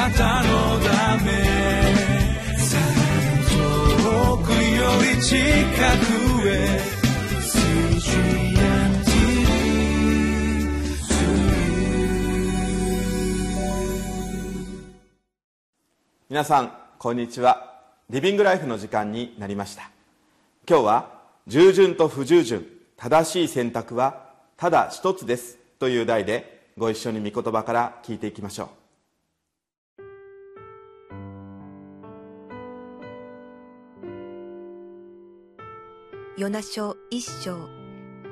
なたのため遠くより近くへ皆さんこんにちは。リビングライフの時間になりました。今日は従順と不従順正しい選択はただ一つですという題でご一緒に御言葉から聞いていきましょう。ヨナ書一章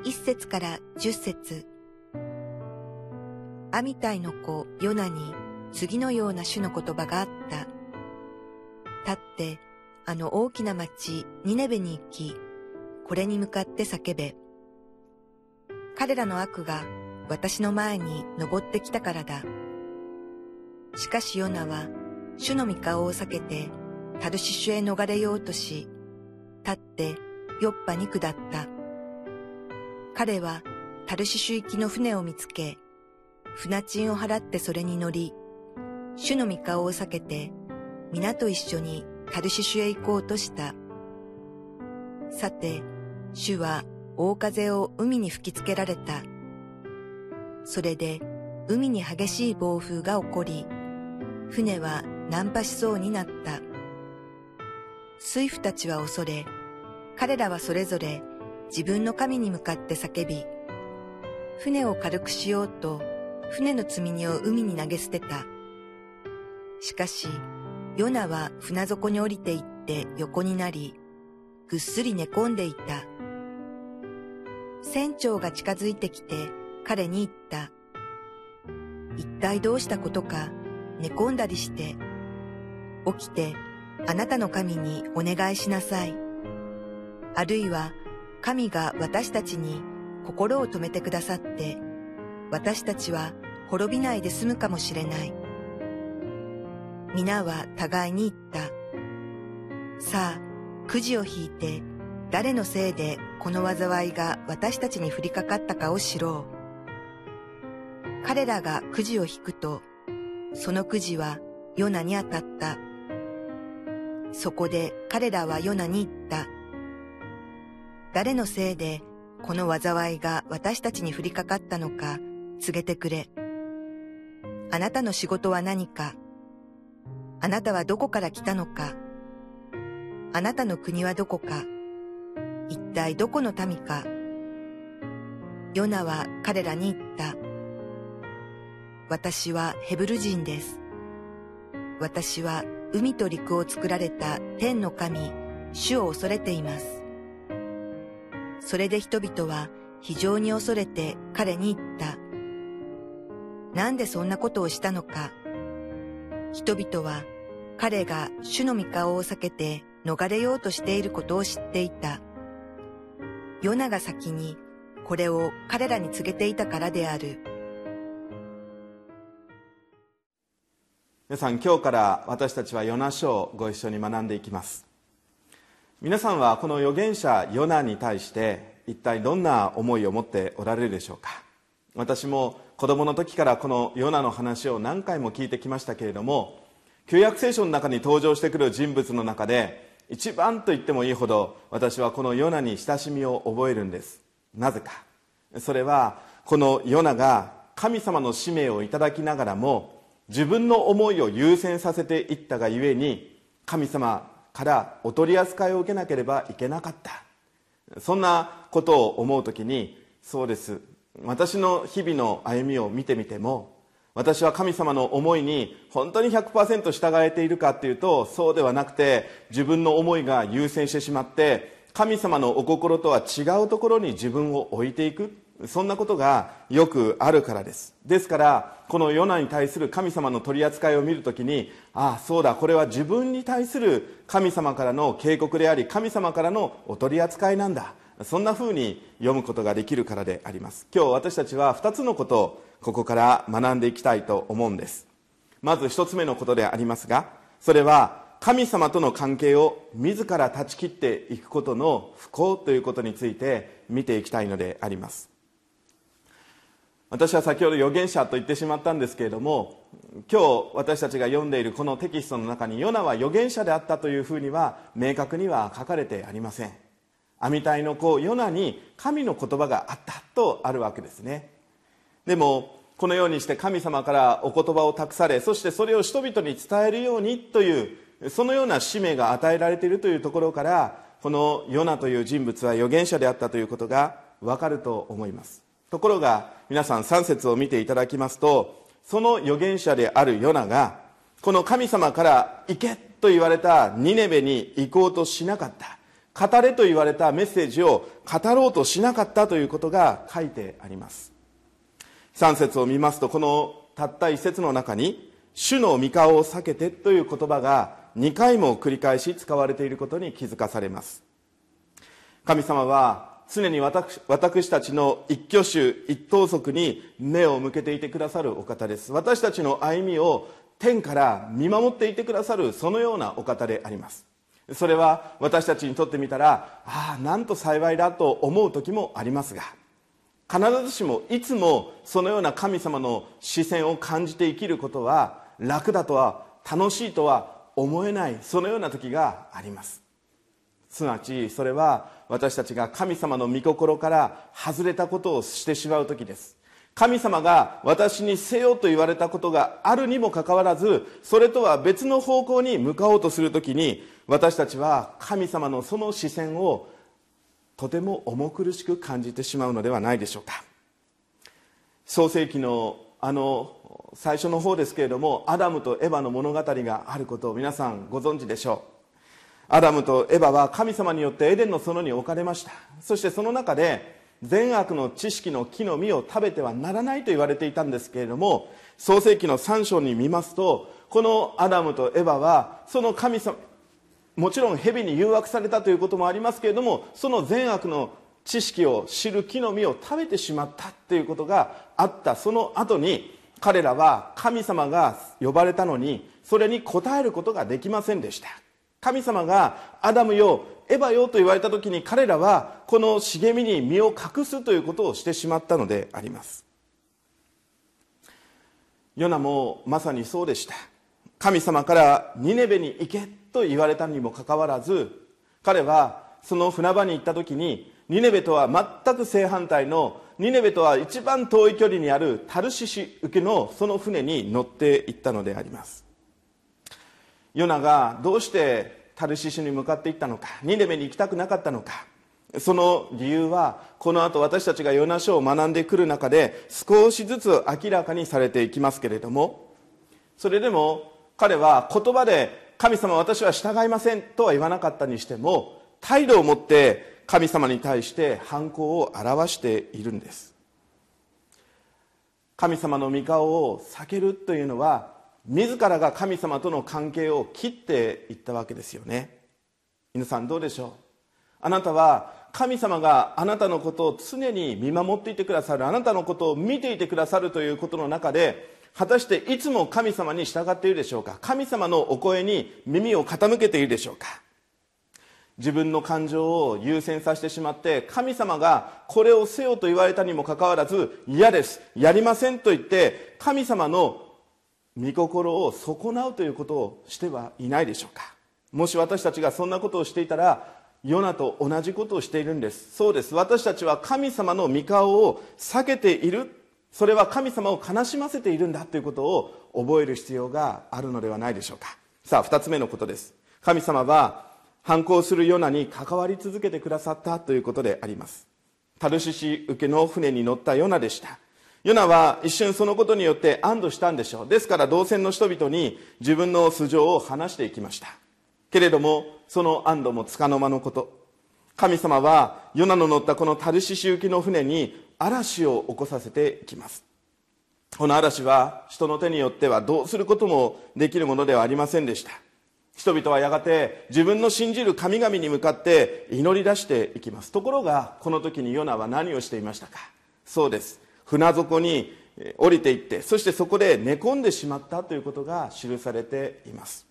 一節から十節アミタイの子ヨナに次のような種の言葉があった立ってあの大きな町ニネベに行き、これに向かって叫べ。彼らの悪が私の前に登ってきたからだ。しかしヨナは主の御顔を避けてタルシシュへ逃れようとし、立ってヨッパに下った。彼はタルシシュ行きの船を見つけ、船賃を払ってそれに乗り、主の御顔を避けて皆と一緒にタルシシュへ行こうとした。さて、主は大風を海に吹きつけられた。それで海に激しい暴風が起こり、船は難破しそうになった。水夫たちは恐れ、彼らはそれぞれ自分の神に向かって叫び、船を軽くしようと船の積み荷を海に投げ捨てた。しかし、ヨナは船底に降りていって横になり、ぐっすり寝込んでいた。船長が近づいてきて彼に言った。一体どうしたことか寝込んだりして、起きてあなたの神にお願いしなさい。あるいは神が私たちに心を止めてくださって、私たちは滅びないで済むかもしれない。皆は互いに言った。さあ、くじを引いて、誰のせいでこの災いが私たちに降りかかったかを知ろう。彼らがくじを引くと、そのくじはヨナに当たった。そこで彼らはヨナに言った。誰のせいでこの災いが私たちに降りかかったのか告げてくれ。あなたの仕事は何か？あなたはどこから来たのか？あなたの国はどこか？一体どこの民か？ヨナは彼らに言った。私はヘブル人です。私は海と陸を作られた天の神、主を恐れています。それで人々は非常に恐れて彼に言った。なんでそんなことをしたのか人々は彼が主の御顔を避けて逃れようとしていることを知っていた。ヨナが先にこれを彼らに告げていたからである。皆さん今日から私たちはヨナ書をご一緒に学んでいきます皆さんはこの預言者ヨナに対して一体どんな思いを持っておられるでしょうか？私も子供の時からこのヨナの話を何回も聞いてきましたけれども旧約聖書の中に登場してくる人物の中で一番と言ってもいいほど私はこのヨナに親しみを覚えるんです。なぜか。それはこのヨナが神様の使命をいただきながらも自分の思いを優先させていったがゆえに神様からお取り扱いを受けなければいけなかった。そんなことを思う時にそうです。私の日々の歩みを見てみても私は神様の思いに本当に100%従えているかっていうとそうではなくて自分の思いが優先してしまって神様のお心とは違うところに自分を置いていく。そんなことがよくあるからです。ですからこのヨナに対する神様の取り扱いを見るときにああそうだこれは自分に対する神様からの警告であり神様からのお取り扱いなんだ。そんなふうに読むことができるからであります。今日私たちは2つのことをここから学んでいきたいと思うんです。まず1つ目のことでありますがそれは神様との関係を自ら断ち切っていくことの不幸ということについて見ていきたいのであります。私は先ほど預言者と言ってしまったんですけれども今日私たちが読んでいるこのテキストの中にヨナは預言者であったというふうには明確には書かれてありません。アミタイの子ヨナに神の言葉があったとあるわけですね。でもこのようにして神様からお言葉を託されそしてそれを人々に伝えるようにというそのような使命が与えられているというところからこのヨナという人物は預言者であったということがわかると思います。ところが皆さん3節を見ていただきますとその預言者であるヨナがこの神様から行けと言われたニネベに行こうとしなかった語れと言われたメッセージを語ろうとしなかったということが書いてあります。3節を見ますとこのたった一節の中に「主の御顔を避けて」という言葉が2回も繰り返し使われていることに気づかされます。神様は常に私私たちの一挙手一投足に目を向けていてくださるお方です。私たちの歩みを天から見守っていてくださるそのようなお方であります。それは私たちにとってみたらああなんと幸いだと思う時もありますが必ずしもいつもそのような神様の視線を感じて生きることは楽だとは楽しいとは思えないそのような時があります。すなわちそれは私たちが神様の御心から外れたことをしてしまう時です。神様が私にせよと言われたことがあるにもかかわらずそれとは別の方向に向かおうとする時に私たちは神様のその視線をとても重苦しく感じてしまうのではないでしょうか。創世記のあの最初の方ですけれどもアダムとエヴァの物語があることを皆さんご存知でしょう。アダムとエヴァは神様によってエデンの園に置かれました。そしてその中で善悪の知識の木の実を食べてはならないと言われていたんですけれども創世記の3章に見ますとこのアダムとエヴァはその神様もちろん蛇に誘惑されたということもありますけれどもその善悪の知識を知る木の実を食べてしまったということがあった。その後に彼らは神様が呼ばれたのにそれに応えることができませんでした。神様がアダムよエヴァよと言われた時に彼らはこの茂みに身を隠すということをしてしまったのであります。ヨナもまさにそうでした。神様からニネベに行けと言われたにもかかわらず彼はその船場に行った時にニネベとは全く正反対のニネベとは一番遠い距離にあるタルシシ受けのその船に乗っていったのであります。ヨナがどうしてタルシシに向かっていったのかニネベに行きたくなかったのかその理由はこの後私たちがヨナ書を学んでくる中で少しずつ明らかにされていきますけれどもそれでも彼は言葉で「神様私は従いません」とは言わなかったにしても態度を持って神様に対して反抗を表しているんです。神様の御顔を避けるというのは自らが神様との関係を切っていったわけですよね。皆さんどうでしょう？あなたは神様があなたのことを常に見守っていてくださるあなたのことを見ていてくださるということの中で果たしていつも神様に従っているでしょうか？神様のお声に耳を傾けているでしょうか？自分の感情を優先させてしまって神様がこれをせよと言われたにもかかわらず嫌ですやりませんと言って神様の御心を損なうということをしてはいないでしょうか。もし私たちがそんなことをしていたらヨナと同じことをしているんです。そうです。私たちは神様の御顔を避けている。それは神様を悲しませているんだということを覚える必要があるのではないでしょうか。さあ2つ目のことです。神様は反抗するヨナに関わり続けてくださったということであります。タルシシ受けの船に乗ったヨナでした。ヨナは一瞬そのことによって安堵したんでしょう。ですから同船の人々に自分の素性を話していきました。けれどもその安堵もつかの間のこと。神様はヨナの乗ったこのタルシシ行きの船に嵐を起こさせていきます。この嵐は人の手によってはどうすることもできるものではありませんでした。人々はやがて自分の信じる神々に向かって祈り出していきます。ところがこの時にヨナは何をしていましたか。そうです。船底に降りていってそしてそこで寝込んでしまったということが記されています。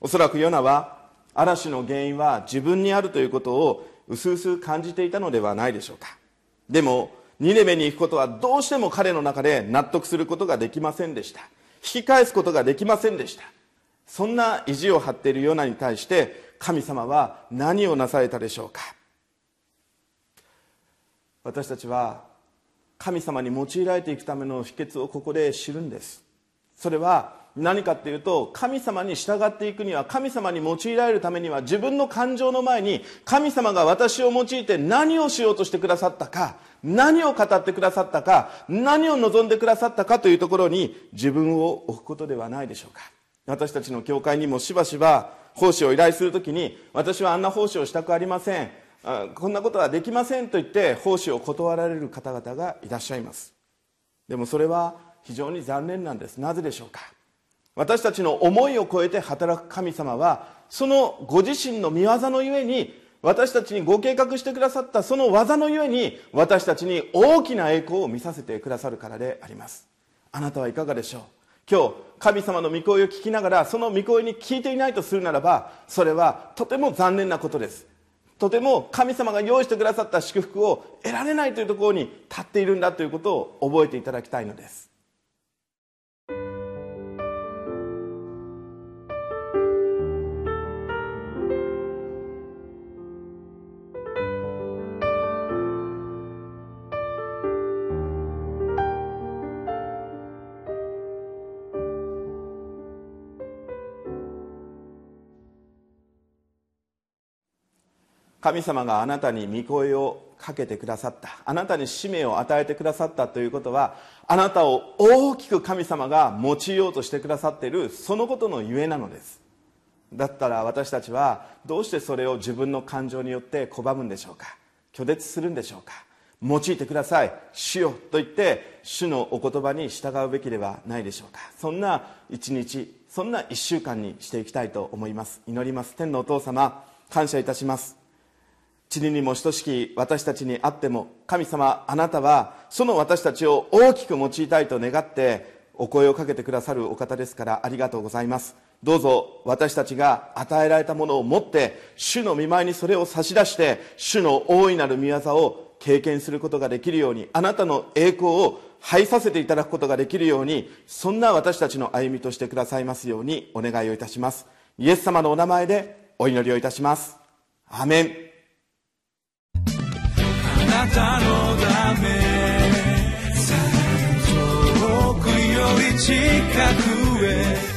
おそらくヨナは嵐の原因は自分にあるということを薄々感じていたのではないでしょうか。でもニネベに行くことはどうしても彼の中で納得することができませんでした。引き返すことができませんでした。そんな意地を張っているヨナに対して神様は何をなされたでしょうか。私たちは神様に用いられていくための秘訣をここで知るんです。それは何かっていうと神様に従っていくには神様に用いられるためには自分の感情の前に神様が私を用いて何をしようとしてくださったか何を語ってくださったか何を望んでくださったかというところに自分を置くことではないでしょうか。私たちの教会にもしばしば奉仕を依頼するときに私はあんな奉仕をしたくありません。こんなことはできませんと言って奉仕を断られる方々がいらっしゃいます。でもそれは非常に残念なんです。なぜでしょうか？私たちの思いを超えて働く神様はそのご自身の御業のゆえに私たちにご計画してくださったその技のゆえに私たちに大きな栄光を見させてくださるからであります。あなたはいかがでしょう？今日神様の御声を聞きながらその御声に聞いていないとするならばそれはとても残念なことです。とても神様が用意してくださった祝福を得られないというところに立っているんだということを覚えていただきたいのです。神様があなたに御声をかけてくださった。あなたに使命を与えてくださったということはあなたを大きく神様が用いようとしてくださっているそのことのゆえなのです。だったら私たちはどうしてそれを自分の感情によって拒むんでしょうか。拒絶するんでしょうか。用いてください。主よと言って主のお言葉に従うべきではないでしょうか。そんな一日そんな一週間にしていきたいと思います。祈ります。天のお父様感謝いたします。地にも等しき私たちにあっても神様あなたはその私たちを大きく用いたいと願ってお声をかけてくださるお方ですからありがとうございます。どうぞ私たちが与えられたものを持って主の見舞いにそれを差し出して主の大いなる御業を経験することができるようにあなたの栄光を拝させていただくことができるようにそんな私たちの歩みとしてくださいますようにお願いをいたします。イエス様のお名前でお祈りをいたします。アメン。なたのため。遠くより近くへ。